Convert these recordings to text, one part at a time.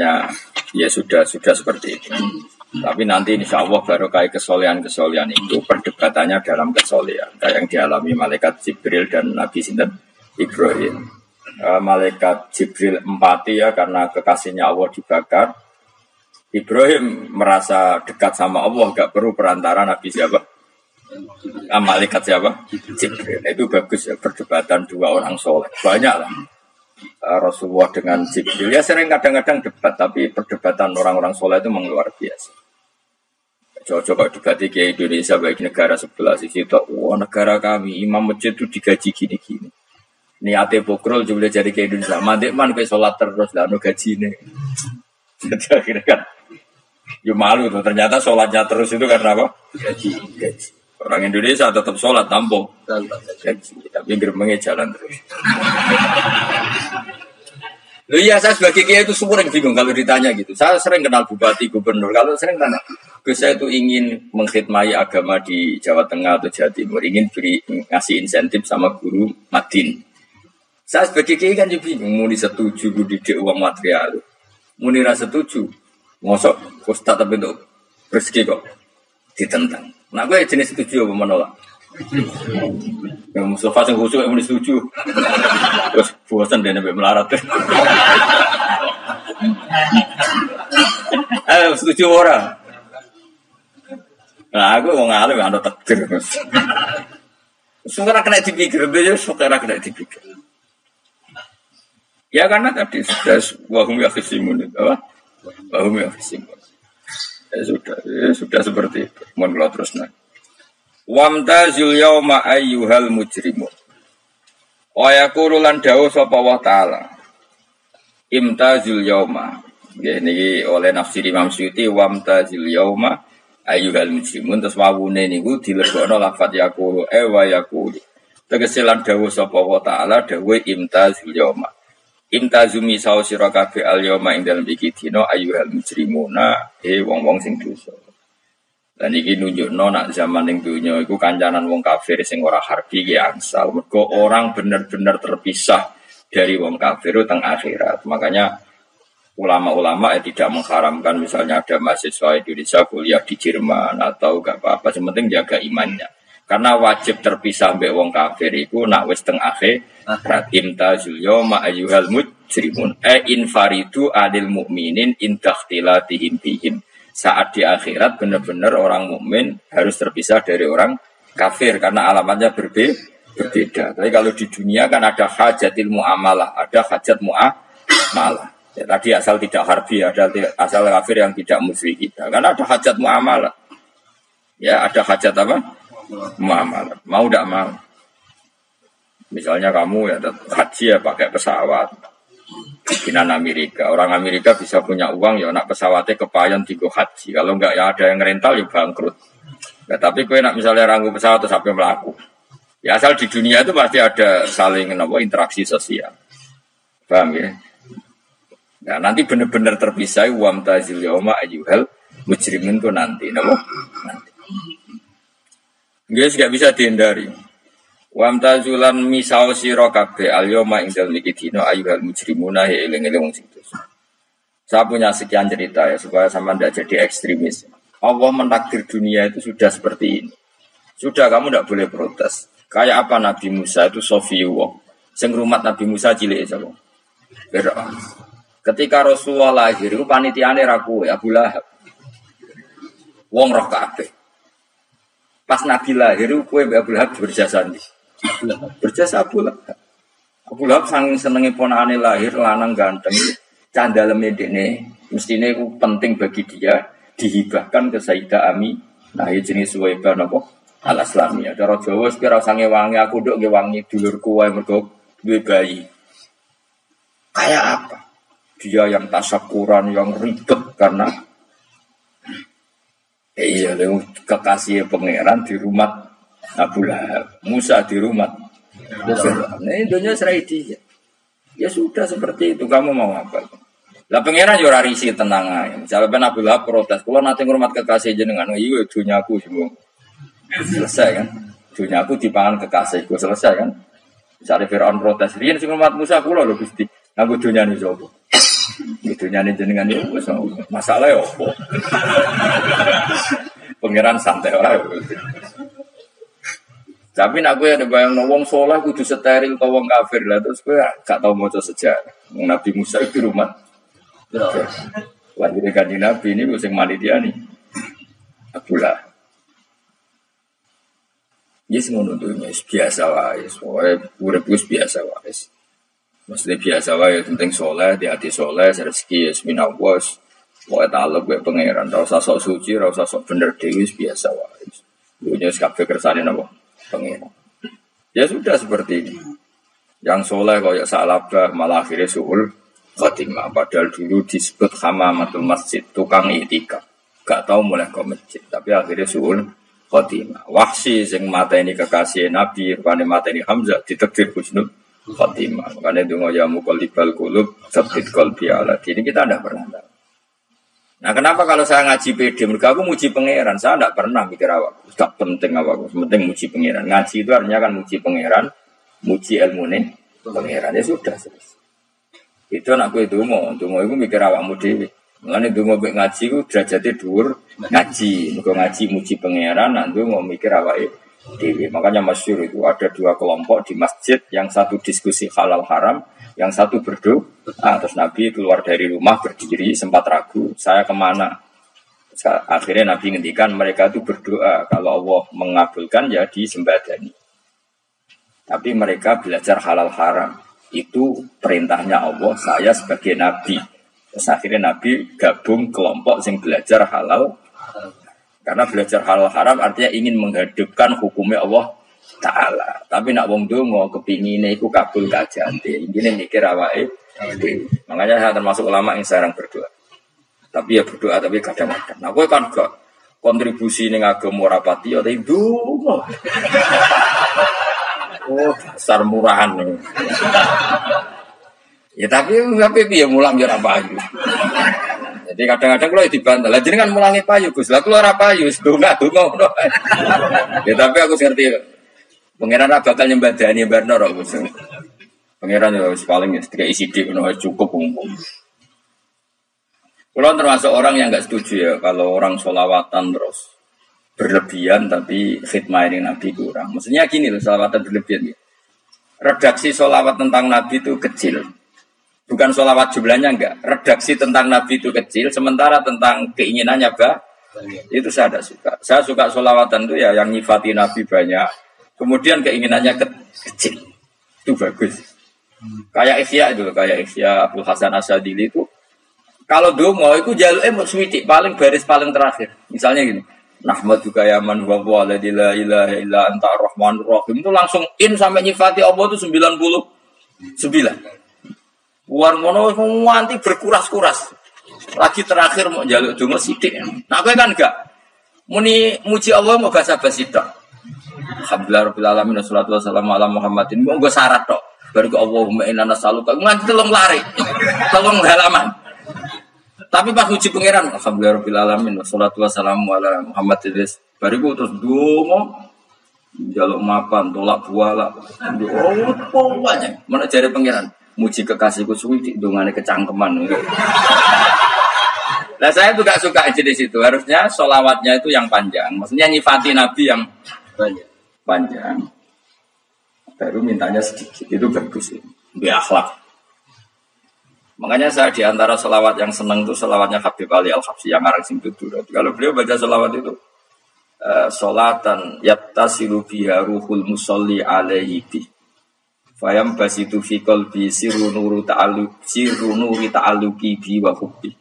makanya ya sudah sudah seperti itu. Tapi nanti insya Allah baru kayak kesolehan-kesolehan itu perdebatannya dalam kesolehan. Kayak yang dialami malaikat Jibril dan Nabi Sinten Ibrahim. Eh, malaikat Jibril empati ya karena kekasihnya Allah dibakar. Ibrahim merasa dekat sama Allah, gak perlu perantara Nabi siapa? Ah, malaikat siapa? Jibril. Itu bagus ya perdebatan dua orang soleh. Banyak lah. Eh, Rasulullah dengan Jibril. Ya sering kadang-kadang debat, tapi perdebatan orang-orang soleh itu memang luar biasa. Coba debat di Indonesia bagi negara sebelah sisi itu, wah negara kami imam masjid itu digaji gini-gini. Niatnya pokrol juga jadi ke Indonesia. Mandek man ke sholat terus lah, no gaji ini. Jadi akhirnya kan, ya malu tuh. Ternyata sholatnya terus itu karena apa? Gaji. Gaji. Orang Indonesia tetap sholat tampung. Gaji. Tapi gerbangnya jalan terus. Loh iya saya sebagai kiai itu semua yang bingung kalau ditanya gitu. Saya sering kenal bupati, gubernur. Kalau sering tanya, Gus saya itu ingin mengkhidmati agama di Jawa Tengah atau Jawa Timur, ingin beri ngasih insentif sama guru Madin. Saya sebagai kiai kan juga bingung, mau setuju gue didik uang material, mau rasa setuju, ngosok ustad tapi untuk rezeki ditentang. Nah gue jenis setuju apa menolak? Yang Mustafa sing khusyuk yang setuju. Terus bosan dia nabi melarat. Eh setuju orang. Nah aku mau ngalih ada takdir. Sekarang kena dipikir, dia sekarang kena dipikir. Ya karena tadi sudah wahum ya fisimun apa? Wahum ya fisimun. Ya sudah, ya sudah seperti itu. Mohon terus nanti. Wamtazul yauma ayyuhal mujrimu. Wa yaqulu lan sapa wa taala. Imtazul yauma. Niki oleh nafsir Imam Suyuti wamtazul yauma ayyuhal mujrimun terus wawune niku dilebokno lafat yaqulu e wa yaqulu. Tegese lan dawuh sapa wa taala dawuh imtazul yauma. Imtazumi sawo sira kabeh al yauma ing dalem iki dina ayyuhal mujrimuna he wong-wong sing dosa. Dan iki nunjukno nak zaman ning dunya iku kancanan wong kafir sing ora harbi ki angsal. Mergo orang benar-benar terpisah dari wong kafir teng akhirat. Makanya ulama-ulama ya tidak mengharamkan misalnya ada mahasiswa Indonesia kuliah di Jerman atau gak apa-apa. Sementing jaga imannya. Karena wajib terpisah mbek wong kafir iku nak wis teng akhirat imtazul yawma ayyuhal mujrimun. E infaridu adil mukminin intakhtilatihim bihim saat di akhirat benar-benar orang mukmin harus terpisah dari orang kafir karena alamatnya berbe berbeda. Tapi kalau di dunia kan ada hajat ilmu amalah, ada hajat mu'amalah. Ya, tadi asal tidak harbi, ada asal kafir yang tidak musyrik kita. Karena ada hajat mu'amalah. Ya, ada hajat apa? Mu'amalah. Mau tidak mau. Misalnya kamu ya haji ya pakai pesawat bikinan Amerika. Orang Amerika bisa punya uang ya nak pesawatnya kepayon di haji. Kalau enggak ya ada yang rental ya bangkrut. Ya, tapi kue nak misalnya ranggu pesawat terus sampai melaku. Ya asal di dunia itu pasti ada saling apa, interaksi sosial. Paham ya? Nah, nanti benar-benar terpisah uam tazil yauma ayyuhal mujrimin itu nanti, napa? Nanti. Guys, gak bisa dihindari. Wa amtazulan misal sira kabeh al yawma ing dalem iki dina ayyuhal mujrimuna ya eling-eling wong sing Saya punya sekian cerita ya supaya sama tidak jadi ekstremis. Allah mentakdir dunia itu sudah seperti ini. Sudah kamu tidak boleh protes. Kayak apa Nabi Musa itu Sofiwa. Sing rumat Nabi Musa cilik sapa? Ketika Rasulullah lahir itu panitiane raku ya Abu Lahab. Wong roh kabeh. Pas Nabi lahir kue Abu Lahab berjasa nih. Berjasa Abu Lahab. Abu Lahab sang senengi ponakane lahir lanang ganteng. Candaleme dekne mestine ku penting bagi dia dihibahkan ke Sayyidah Ami. Nah, ini jenis Suwaibah napa? Al Islamiyah. Cara Jawa sepira sange wangi aku nggih wangi dulurku wae mergo duwe bayi. Kayak apa? Dia yang tasakuran, yang ribet karena iya, kekasih pangeran di rumah Abu Lahab, Musa di rumah. Nah, dunia serai dia. Ya sudah seperti itu. Kamu mau apa? Lah pangeran yo ora risi tenang ae. Misalnya ben Abu Lahab protes, kalau nanti ngurmat kekasih jenengan, iya dunia aku semua. Selesai kan? Dunia aku dipangan kekasihku selesai kan? Misalnya Fir'aun protes, riyen sing ngurmat Musa kula lho Gusti. Aku dunia ini coba. Gitu nyanyi jenengan ya masalah ya apa? Pangeran santai ora ya. Tapi nak gue ada bayang wong soleh kudu steril kau wong kafir lah terus gue gak tau mau sejarah. Nabi Musa itu rumah. Lahir kanji Nabi ini gue sing dia nih. Abdullah. Yes ngono tuh biasa wae, soalnya urip wis biasa wae. Maksudnya biasa wae, penting soleh, di hati soleh, rezeki ya seminawas. Pokoknya talep gue pangeran, rasa usah sok suci, rasa sok bener dewi biasa wae. Dunia kabeh kersane napa? Pangeran. Ya sudah seperti ini. Yang soleh kayak salabah malah akhirnya suhul khotimah. Padahal dulu disebut hamamatul masjid, tukang itikaf. Gak tahu mulai ke masjid, tapi akhirnya suhul khotimah. Wahsi sing mata ini kekasih Nabi, rupanya mata ini Hamzah, ditekdir husnul khotimah. Makanya itu ya mukolibal kulub, sabit kolbi ala. Ini kita tidak pernah tahu. Nah kenapa kalau saya ngaji PD, mereka aku muji pangeran, saya tidak pernah mikir awak, tak penting awak, penting muji pangeran. Ngaji itu artinya kan muji pangeran, muji ilmu nih, pangeran ya sudah selesai. Itu anakku itu mau, itu mau itu mikir awakmu dewi. Mulane donga mek ngaji ku derajate dhuwur ngaji. Mergo ngaji muji pangeran, nak mau mikir awake dhewe. Makanya masyhur itu ada dua kelompok di masjid, yang satu diskusi halal haram, yang satu berdoa. Nah, terus Nabi keluar dari rumah berdiri sempat ragu, saya ke mana? Akhirnya Nabi ngendikan mereka itu berdoa kalau Allah mengabulkan ya disembadani. Tapi mereka belajar halal haram. Itu perintahnya Allah, saya sebagai Nabi Terus akhirnya Nabi gabung kelompok yang belajar halal. Karena belajar halal haram artinya ingin menghadapkan hukumnya Allah Ta'ala. Tapi nak wong dongo kepingin itu kabul kajante. Ini mikir awake. Makanya saya termasuk ulama yang sekarang berdoa. Tapi ya berdoa tapi kadang-kadang. Nah gue kan gak kontribusi ning agama rapati ya tapi dongo. Oh, besar murahan nih. Ya tapi tapi piye mulang ya ora payu. Jadi kadang-kadang kalau dibantah, lah kan mulangi payu Gus. Lah kula ora payu, donga donga Ya tapi aku ngerti. Pangeran bakal nyembadani barno ro Gus. Pangeran ya paling ya tiga isi di cukup umum. Kalau termasuk orang yang nggak setuju ya kalau orang solawatan terus berlebihan tapi khidmah ini Nabi kurang. Maksudnya gini loh solawatan berlebihan ya. Redaksi solawat tentang Nabi itu kecil. Bukan sholawat jumlahnya enggak. Redaksi tentang Nabi itu kecil, sementara tentang keinginannya bah, itu saya tidak suka. Saya suka sholawatan itu ya yang nyifati Nabi banyak. Kemudian keinginannya ke kecil. Itu bagus. Kayak Ikhya itu, kayak Ikhya Abdul Hasan Asadili itu. Kalau dongo itu jalur emot suwitik paling baris paling terakhir. Misalnya gini. Nahmad juga ya man wa wa la ilaha illa anta rahman rahim itu langsung in sampai nyifati Allah itu 99. War ngono nganti berkuras-kuras. Lagi terakhir mau jaluk donga sithik. Nah kowe kan enggak. Muni muji Allah mau bahasa basi tok. Alhamdulillah rabbil alamin wassalatu wassalamu ala Muhammadin. Mau syarat tok. Baru ke Allahumma inna nas'aluka nganti telung lari. Telung halaman. Tapi pas uji pangeran, Alhamdulillah rabbil alamin wassalatu wassalamu ala Muhammadin. Baru gue terus donga jaluk mapan, tolak buala. Oh, pokoknya mana cari pangeran? Muji kekasihku suwi di dongane kecangkeman. Nah saya juga suka jenis itu. Harusnya solawatnya itu yang panjang. Maksudnya nyifati Nabi yang panjang. Baru mintanya sedikit. Itu bagus. Lebih akhlak. Makanya saya di antara solawat yang senang itu solawatnya Habib Ali Al Habsi yang arang sing Kalau beliau baca solawat itu uh, solatan yattasilu biha ruhul musolli alaihi Fayam basitu fi qalbi sirru nuru ta'alluq sirru nuri ta'alluqi bi wa hubbi.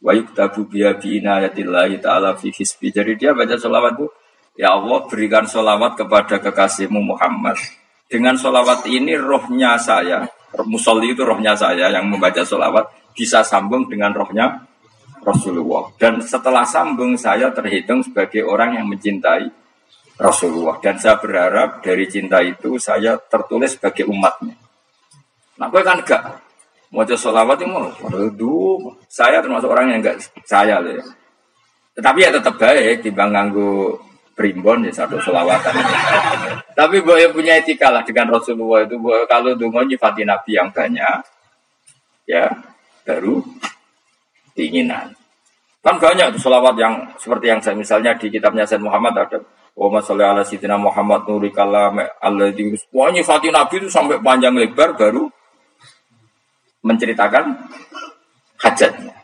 Wa yuktabu biha bi inayatillahi ta'ala fi hisbi. Jadi dia baca sholawat itu, Ya Allah berikan sholawat kepada kekasihmu Muhammad. Dengan sholawat ini rohnya saya, musolli itu rohnya saya yang membaca sholawat, bisa sambung dengan rohnya Rasulullah. Dan setelah sambung saya terhitung sebagai orang yang mencintai Rasulullah. Dan saya berharap dari cinta itu saya tertulis sebagai umatnya. Nah, gue kan enggak. Mau sholawat itu mau, saya termasuk orang yang enggak saya ya. Tetapi ya tetap baik dibang nganggu primbon ya satu sholawatan. Tapi boleh punya etika lah dengan Rasulullah itu. Boy, kalau dungo nyifati Nabi yang banyak, ya baru keinginan. Kan banyak tuh selawat yang seperti yang saya misalnya di kitabnya Said Muhammad ada Wa masalli ala sidina Muhammad nuri kalam alladhi Pokoknya fatih Nabi itu sampai panjang lebar baru menceritakan hajatnya.